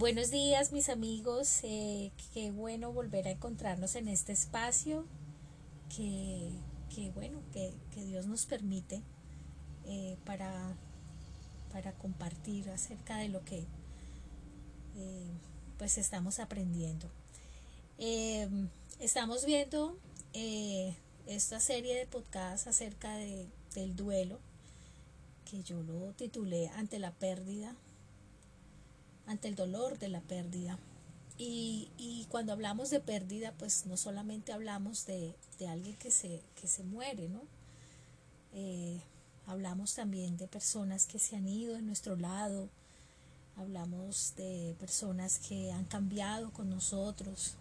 Buenos días mis amigos, eh, qué bueno volver a encontrarnos en este espacio que, bueno, que, Dios nos permite eh, para, para compartir acerca de lo que eh, pues estamos aprendiendo. estamos viendo esta serie de podcasts acerca de, del duelo que yo lo titulé ante la pérdida ante el dolor de la pérdida. Y, y cuando hablamos de pérdida, pues no solamente hablamos de, de alguien que se, que se muere, ¿no? Eh, hablamos también de personas que se han ido de nuestro lado, hablamos de personas que han cambiado con nosotros,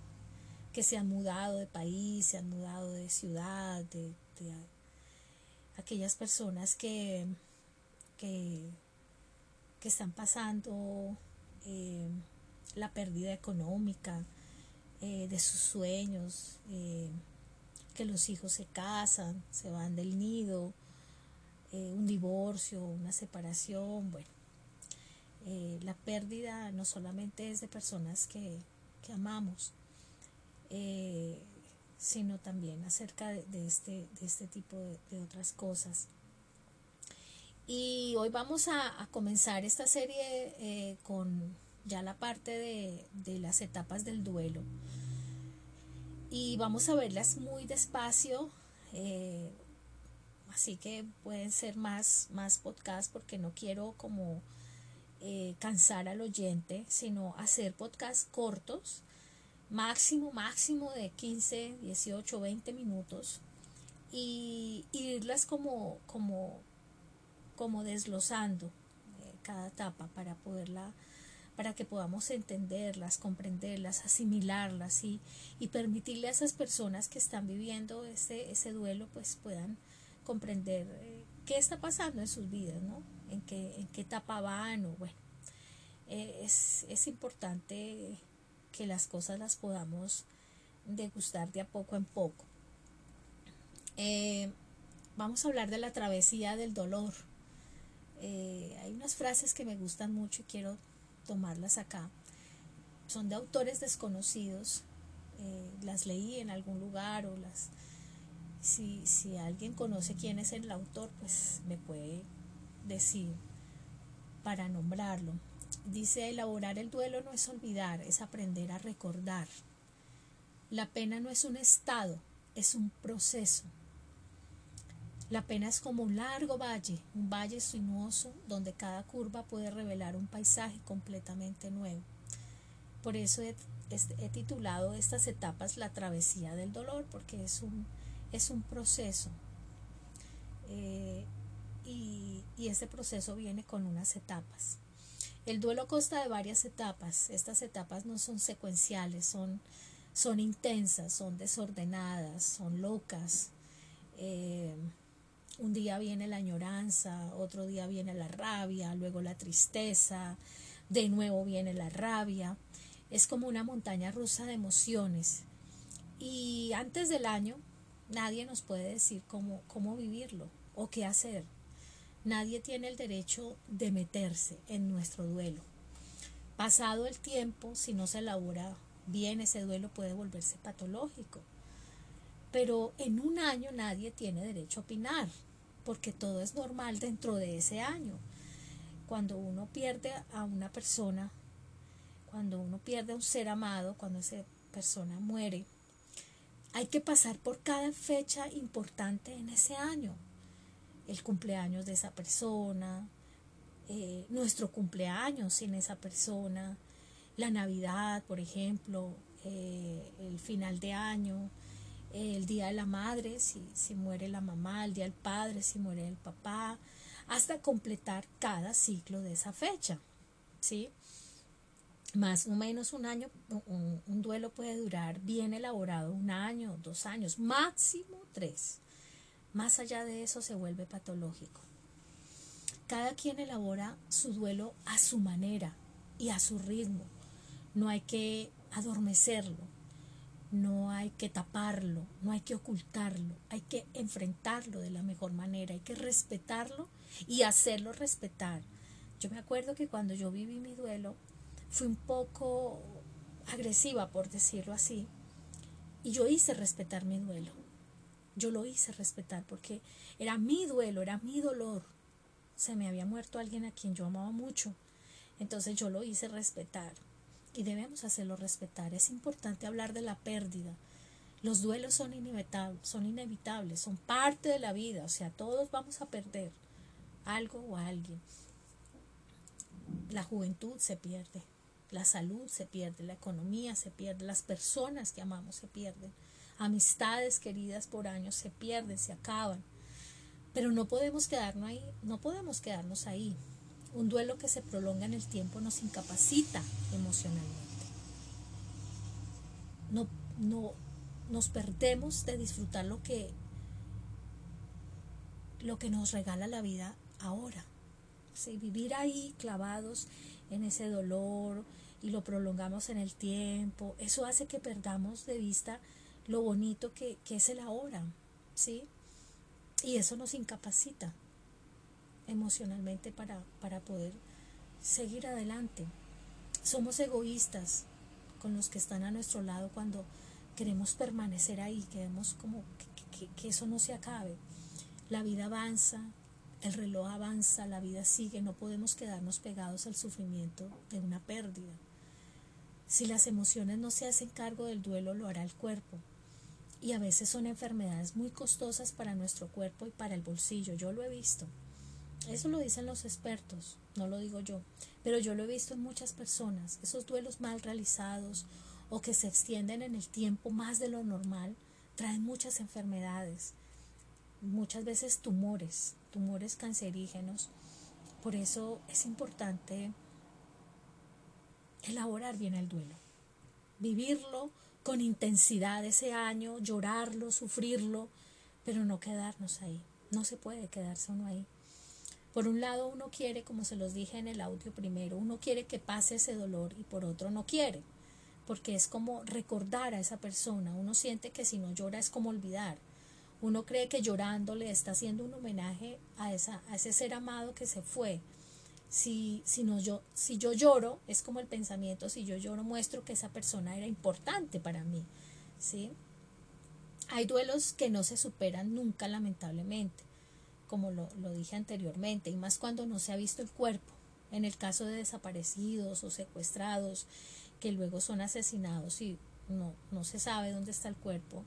que se han mudado de país, se han mudado de ciudad, de, de aquellas personas que, que, que están pasando eh, la pérdida económica eh, de sus sueños, eh, que los hijos se casan, se van del nido, un divorcio, una separación, bueno. la pérdida no solamente es de personas que, amamos, sino también acerca de, este, de este tipo de otras cosas. Y hoy vamos a, comenzar esta serie eh, con ya la parte de, las etapas del duelo. Y vamos a verlas muy despacio. Eh, así que pueden ser más, más podcasts porque no quiero como eh, cansar al oyente, sino hacer podcasts cortos, máximo, máximo de 15, 18, 20 minutos. Y, y irlas como, como como desglosando eh, cada etapa para poderla para que podamos entenderlas, comprenderlas, asimilarlas y, y, permitirle a esas personas que están viviendo ese, ese duelo pues puedan comprender eh, qué está pasando en sus vidas, ¿no? En qué, en qué etapa van o bueno. Eh, es, es importante que las cosas las podamos degustar de a poco en poco. vamos a hablar de la travesía del dolor. Eh, hay unas frases que me gustan mucho y quiero tomarlas acá. Son de autores desconocidos. Eh, las leí en algún lugar o las... Si, si alguien conoce quién es el autor, pues me puede decir para nombrarlo. Dice, elaborar el duelo no es olvidar, es aprender a recordar. La pena no es un estado, es un proceso. La pena es como un largo valle, un valle sinuoso donde cada curva puede revelar un paisaje completamente nuevo. Por eso he, titulado estas etapas La travesía del dolor, porque es un, es un proceso. Eh, y, y ese proceso viene con unas etapas. El duelo consta de varias etapas. Estas etapas no son secuenciales, son, son intensas, son desordenadas, son locas. Eh, un día viene la añoranza, otro día viene la rabia, luego la tristeza, de nuevo viene la rabia. Es como una montaña rusa de emociones. Y antes del año nadie nos puede decir cómo, cómo vivirlo o qué hacer. Nadie tiene el derecho de meterse en nuestro duelo. Pasado el tiempo, si no se elabora bien ese duelo puede volverse patológico. Pero en un año nadie tiene derecho a opinar porque todo es normal dentro de ese año. Cuando uno pierde a una persona, cuando uno pierde a un ser amado, cuando esa persona muere, hay que pasar por cada fecha importante en ese año. El cumpleaños de esa persona, eh, nuestro cumpleaños sin esa persona, la Navidad, por ejemplo, eh, el final de año, el día de la madre, si, si muere la mamá, el día del padre, si muere el papá, hasta completar cada ciclo de esa fecha. ¿sí? Más o menos un año, un, un duelo puede durar bien elaborado un año, dos años, máximo tres. Más allá de eso se vuelve patológico. Cada quien elabora su duelo a su manera y a su ritmo. No hay que adormecerlo, no hay que taparlo, no hay que ocultarlo, hay que enfrentarlo de la mejor manera, hay que respetarlo y hacerlo respetar. Yo me acuerdo que cuando yo viví mi duelo, fui un poco agresiva, por decirlo así, y yo hice respetar mi duelo. Yo lo hice respetar porque era mi duelo, era mi dolor. Se me había muerto alguien a quien yo amaba mucho. Entonces yo lo hice respetar y debemos hacerlo respetar. Es importante hablar de la pérdida. Los duelos son inevitables, son inevitables, son parte de la vida, o sea, todos vamos a perder algo o alguien. La juventud se pierde, la salud se pierde, la economía se pierde, las personas que amamos se pierden, amistades queridas por años se pierden, se acaban. Pero no podemos quedarnos ahí, no podemos quedarnos ahí. Un duelo que se prolonga en el tiempo nos incapacita emocionalmente. No, no, nos perdemos de disfrutar lo que, lo que nos regala la vida ahora. Vivir ahí clavados en ese dolor y lo prolongamos en el tiempo, eso hace que perdamos de vista lo bonito que, que es el ahora, ¿sí? Y eso nos incapacita emocionalmente para, para poder seguir adelante. Somos egoístas con los que están a nuestro lado cuando queremos permanecer ahí, queremos como que, que, eso no se acabe. La vida avanza, el reloj avanza, la vida sigue, no podemos quedarnos pegados al sufrimiento de una pérdida. Si las emociones no se hacen cargo del duelo, lo hará el cuerpo. Y a veces son enfermedades muy costosas para nuestro cuerpo y para el bolsillo. Yo lo he visto. Eso lo dicen los expertos, no lo digo yo, pero yo lo he visto en muchas personas, esos duelos mal realizados o que se extienden en el tiempo más de lo normal, traen muchas enfermedades, muchas veces tumores, tumores cancerígenos. Por eso es importante elaborar bien el duelo, vivirlo con intensidad ese año, llorarlo, sufrirlo, pero no quedarnos ahí. No se puede quedarse uno ahí. Por un lado uno quiere, como se los dije en el audio primero, uno quiere que pase ese dolor y por otro no quiere, porque es como recordar a esa persona. Uno siente que si no llora es como olvidar. Uno cree que llorando le está haciendo un homenaje a, esa, a ese ser amado que se fue. Si, si, no, yo, si yo lloro, es como el pensamiento, si yo lloro muestro que esa persona era importante para mí. ¿sí? Hay duelos que no se superan nunca, lamentablemente como lo, dije anteriormente, y más cuando no se ha visto el cuerpo. En el caso de desaparecidos o secuestrados que luego son asesinados y no, no se sabe dónde está el cuerpo,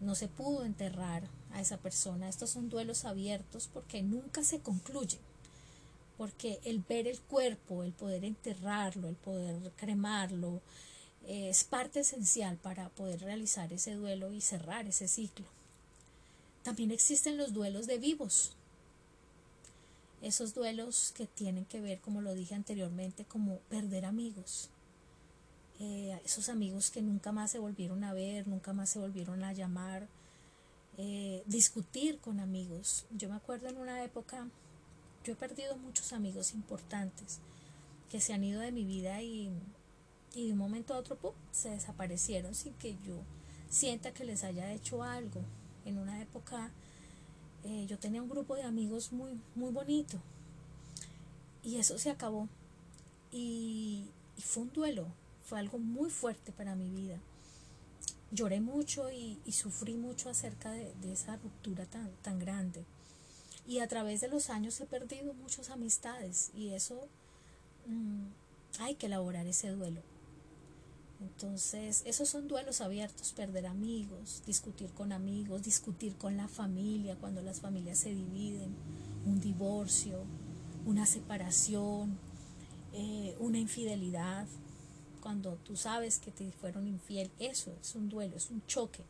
no se pudo enterrar a esa persona. Estos son duelos abiertos porque nunca se concluyen. Porque el ver el cuerpo, el poder enterrarlo, el poder cremarlo, es parte esencial para poder realizar ese duelo y cerrar ese ciclo. También existen los duelos de vivos. Esos duelos que tienen que ver, como lo dije anteriormente, como perder amigos. Eh, esos amigos que nunca más se volvieron a ver, nunca más se volvieron a llamar. Eh, discutir con amigos. Yo me acuerdo en una época, yo he perdido muchos amigos importantes que se han ido de mi vida y, y de un momento a otro se desaparecieron sin que yo sienta que les haya hecho algo en una época eh, yo tenía un grupo de amigos muy, muy bonito y eso se acabó y, fue un duelo, fue algo muy fuerte para mi vida. Lloré mucho y, sufrí mucho acerca de, esa ruptura tan, tan grande. Y a través de los años he perdido muchas amistades y eso mm, hay que elaborar ese duelo. Entonces, esos son duelos abiertos, perder amigos, discutir con amigos, discutir con la familia, cuando las familias se dividen, un divorcio, una separación, eh, una infidelidad, cuando tú sabes que te fueron infiel, eso es un duelo, es un choque,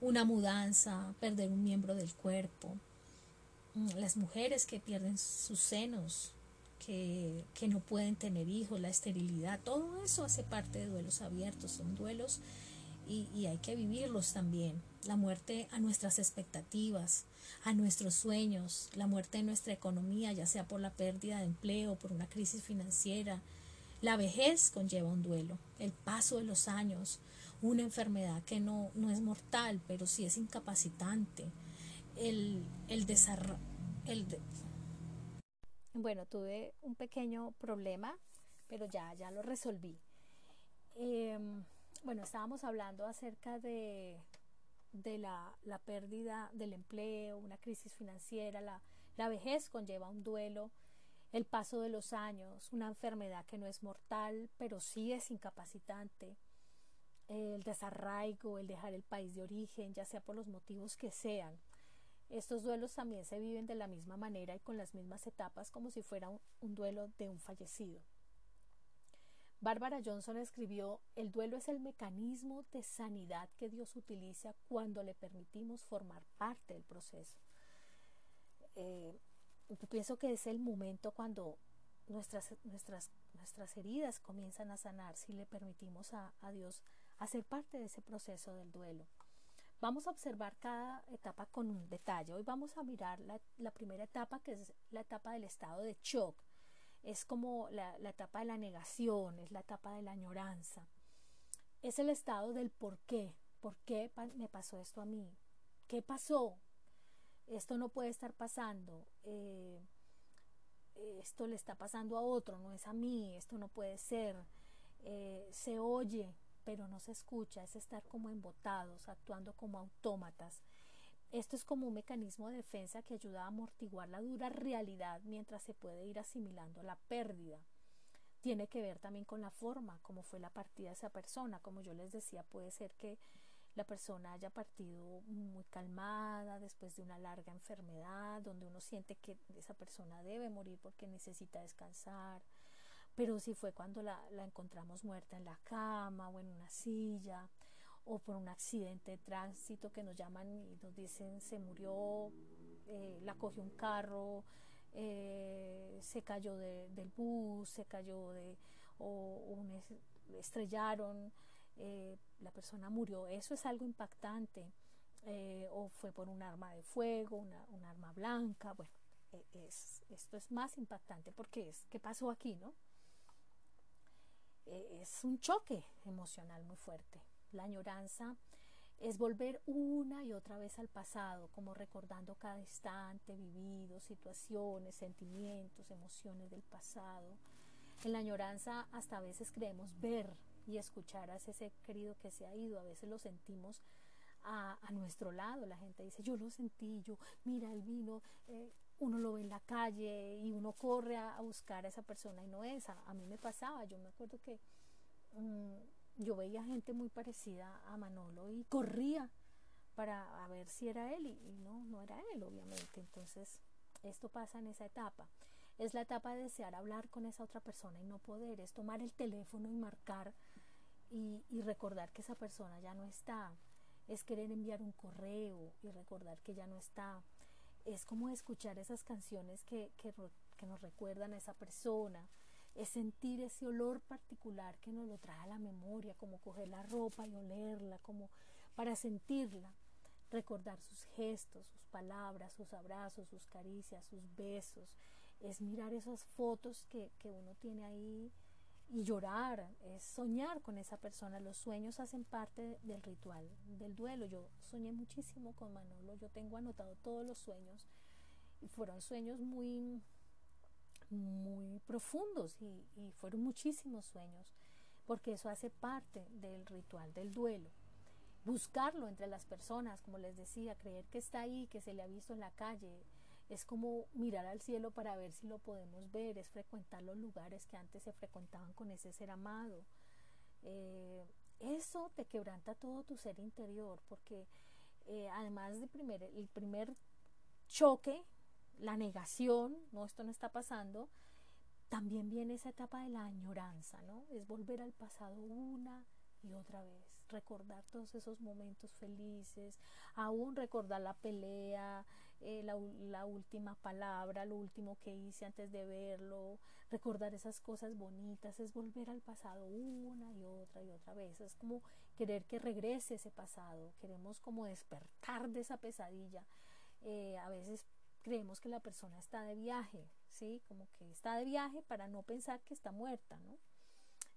una mudanza, perder un miembro del cuerpo, mm, las mujeres que pierden sus senos, que, no pueden tener hijos, la esterilidad, todo eso hace parte de duelos abiertos, son duelos y, y, hay que vivirlos también. La muerte a nuestras expectativas, a nuestros sueños, la muerte de nuestra economía, ya sea por la pérdida de empleo, por una crisis financiera. La vejez conlleva un duelo, el paso de los años, una enfermedad que no, no es mortal, pero sí es incapacitante. El, el, el, bueno, tuve un pequeño problema pero ya, ya lo resolví. Em, bueno, estábamos hablando acerca de, de la, la, pérdida del empleo, una crisis financiera, la, la vejez conlleva un duelo, el paso de los años, una enfermedad que no es mortal, pero sí es incapacitante, el desarraigo, el dejar el país de origen, ya sea por los motivos que sean. Estos duelos también se viven de la misma manera y con las mismas etapas como si fuera un, duelo de un fallecido. Bárbara Johnson escribió, el duelo es el mecanismo de sanidad que Dios utiliza cuando le permitimos formar parte del proceso. Eh, pienso que es el momento cuando nuestras, nuestras, nuestras heridas comienzan a sanar si le permitimos a, Dios hacer parte de ese proceso del duelo. Vamos a observar cada etapa con un detalle. Hoy vamos a mirar la, primera etapa, que es la etapa del estado de shock es como la, etapa de la negación, es la etapa de la añoranza. Es el estado del por qué. ¿Por qué me pasó esto a mí? ¿Qué pasó? Esto no puede estar pasando. Eh, esto le está pasando a otro, no es a mí. Esto no puede ser. Eh, se oye, pero no se escucha. Es estar como embotados, actuando como autómatas. Esto es como un mecanismo de defensa que ayuda a amortiguar la dura realidad mientras se puede ir asimilando la pérdida. Tiene que ver también con la forma, como fue la partida de esa persona. Como yo les decía, puede ser que la persona haya partido muy calmada después de una larga enfermedad, donde uno siente que esa persona debe morir porque necesita descansar. Pero si fue cuando la, encontramos muerta en la cama o en una silla, o por un accidente de tránsito que nos llaman y nos dicen se murió, eh, la cogió un carro, eh, se cayó del bus, se cayó de, o, estrellaron, eh, la persona murió. Eso es algo impactante. o fue por un arma de fuego, una, un arma blanca. Bueno, e, es, esto es más impactante porque es, ¿qué pasó aquí, no? Es un choque emocional muy fuerte. La añoranza es volver una y otra vez al pasado, como recordando cada instante vivido, situaciones, sentimientos, emociones del pasado. En la añoranza hasta a veces creemos ver y escuchar a ese querido que se ha ido, a veces lo sentimos a, nuestro lado, la gente dice, yo lo sentí, yo, mira, el vino, eh, uno lo ve en la calle y uno corre a, buscar a esa persona y no es, a, mí me pasaba, yo me acuerdo que... Mm, yo veía gente muy parecida a Manolo y corría para ver si era él y, no, no era él, obviamente. Entonces, esto pasa en esa etapa. Es la etapa de desear hablar con esa otra persona y no poder, es tomar el teléfono y marcar y, recordar que esa persona ya no está. Es querer enviar un correo y recordar que ya no está. Es como escuchar esas canciones que, que, que nos recuerdan a esa persona es sentir ese olor particular que nos lo trae a la memoria, como coger la ropa y olerla, como para sentirla, recordar sus gestos, sus palabras, sus abrazos, sus caricias, sus besos, es mirar esas fotos que, que uno tiene ahí y llorar, es soñar con esa persona. Los sueños hacen parte del ritual, del duelo. Yo soñé muchísimo con Manolo, yo tengo anotado todos los sueños y fueron sueños muy muy profundos y, fueron muchísimos sueños, porque eso hace parte del ritual del duelo. Buscarlo entre las personas, como les decía, creer que está ahí, que se le ha visto en la calle, es como mirar al cielo para ver si lo podemos ver, es frecuentar los lugares que antes se frecuentaban con ese ser amado. Eh, eso te quebranta todo tu ser interior, porque eh, además de primer, el primer choque la negación, no, esto no está pasando, también viene esa etapa de la añoranza, ¿no? Es volver al pasado una y otra vez, recordar todos esos momentos felices, aún recordar la pelea, eh, la, última palabra, lo último que hice antes de verlo, recordar esas cosas bonitas, es volver al pasado una y otra y otra vez, es como querer que regrese ese pasado, queremos como despertar de esa pesadilla, eh, a veces creemos que la persona está de viaje, ¿sí? Como que está de viaje para no pensar que está muerta, ¿no?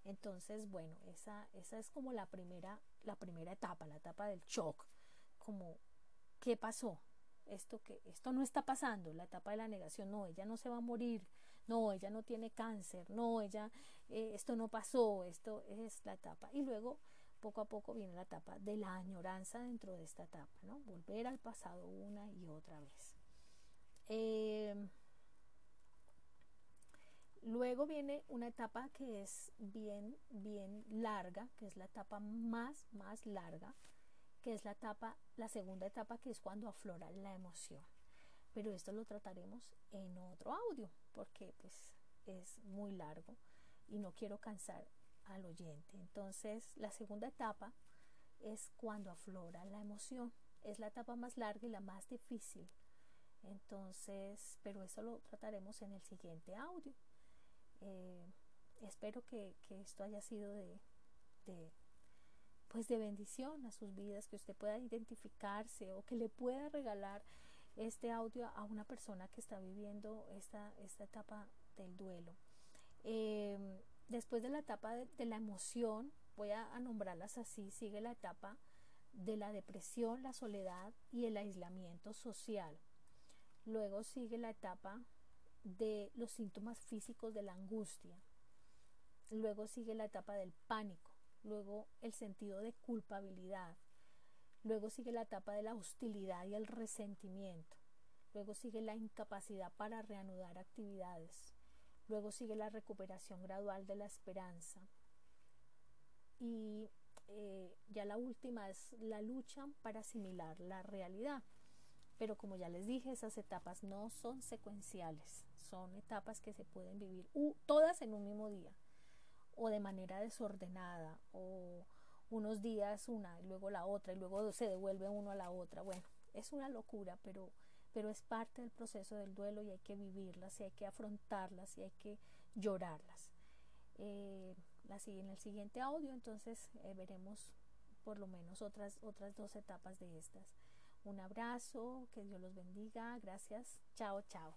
Entonces, bueno, esa, esa es como la primera, la primera etapa, la etapa del shock, como, ¿qué pasó? Esto que, esto no está pasando, la etapa de la negación, no, ella no se va a morir, no, ella no tiene cáncer, no, ella, eh, esto no pasó, esto es la etapa. Y luego, poco a poco, viene la etapa de la añoranza dentro de esta etapa, ¿no? Volver al pasado una y otra vez. Eh, luego viene una etapa que es bien, bien larga, que es la etapa más, más larga, que es la etapa, la segunda etapa, que es cuando aflora la emoción. Pero esto lo trataremos en otro audio, porque pues es muy largo y no quiero cansar al oyente. Entonces, la segunda etapa es cuando aflora la emoción. Es la etapa más larga y la más difícil. Entonces, pero eso lo trataremos en el siguiente audio. Eh, espero que, esto haya sido de, de, pues de bendición a sus vidas, que usted pueda identificarse o que le pueda regalar este audio a una persona que está viviendo esta, esta etapa del duelo. Eh, después de la etapa de, la emoción, voy a, nombrarlas así, sigue la etapa de la depresión, la soledad y el aislamiento social. Luego sigue la etapa de los síntomas físicos de la angustia. Luego sigue la etapa del pánico. Luego el sentido de culpabilidad. Luego sigue la etapa de la hostilidad y el resentimiento. Luego sigue la incapacidad para reanudar actividades. Luego sigue la recuperación gradual de la esperanza. Y eh, ya la última es la lucha para asimilar la realidad. Pero como ya les dije, esas etapas no son secuenciales, son etapas que se pueden vivir todas en un mismo día, o de manera desordenada, o unos días una y luego la otra, y luego se devuelve uno a la otra. Bueno, es una locura, pero pero es parte del proceso del duelo y hay que vivirlas y hay que afrontarlas y hay que llorarlas. Eh, en el siguiente audio entonces eh, veremos por lo menos otras, otras dos etapas de estas. Un abrazo, que Dios los bendiga, gracias, chao, chao.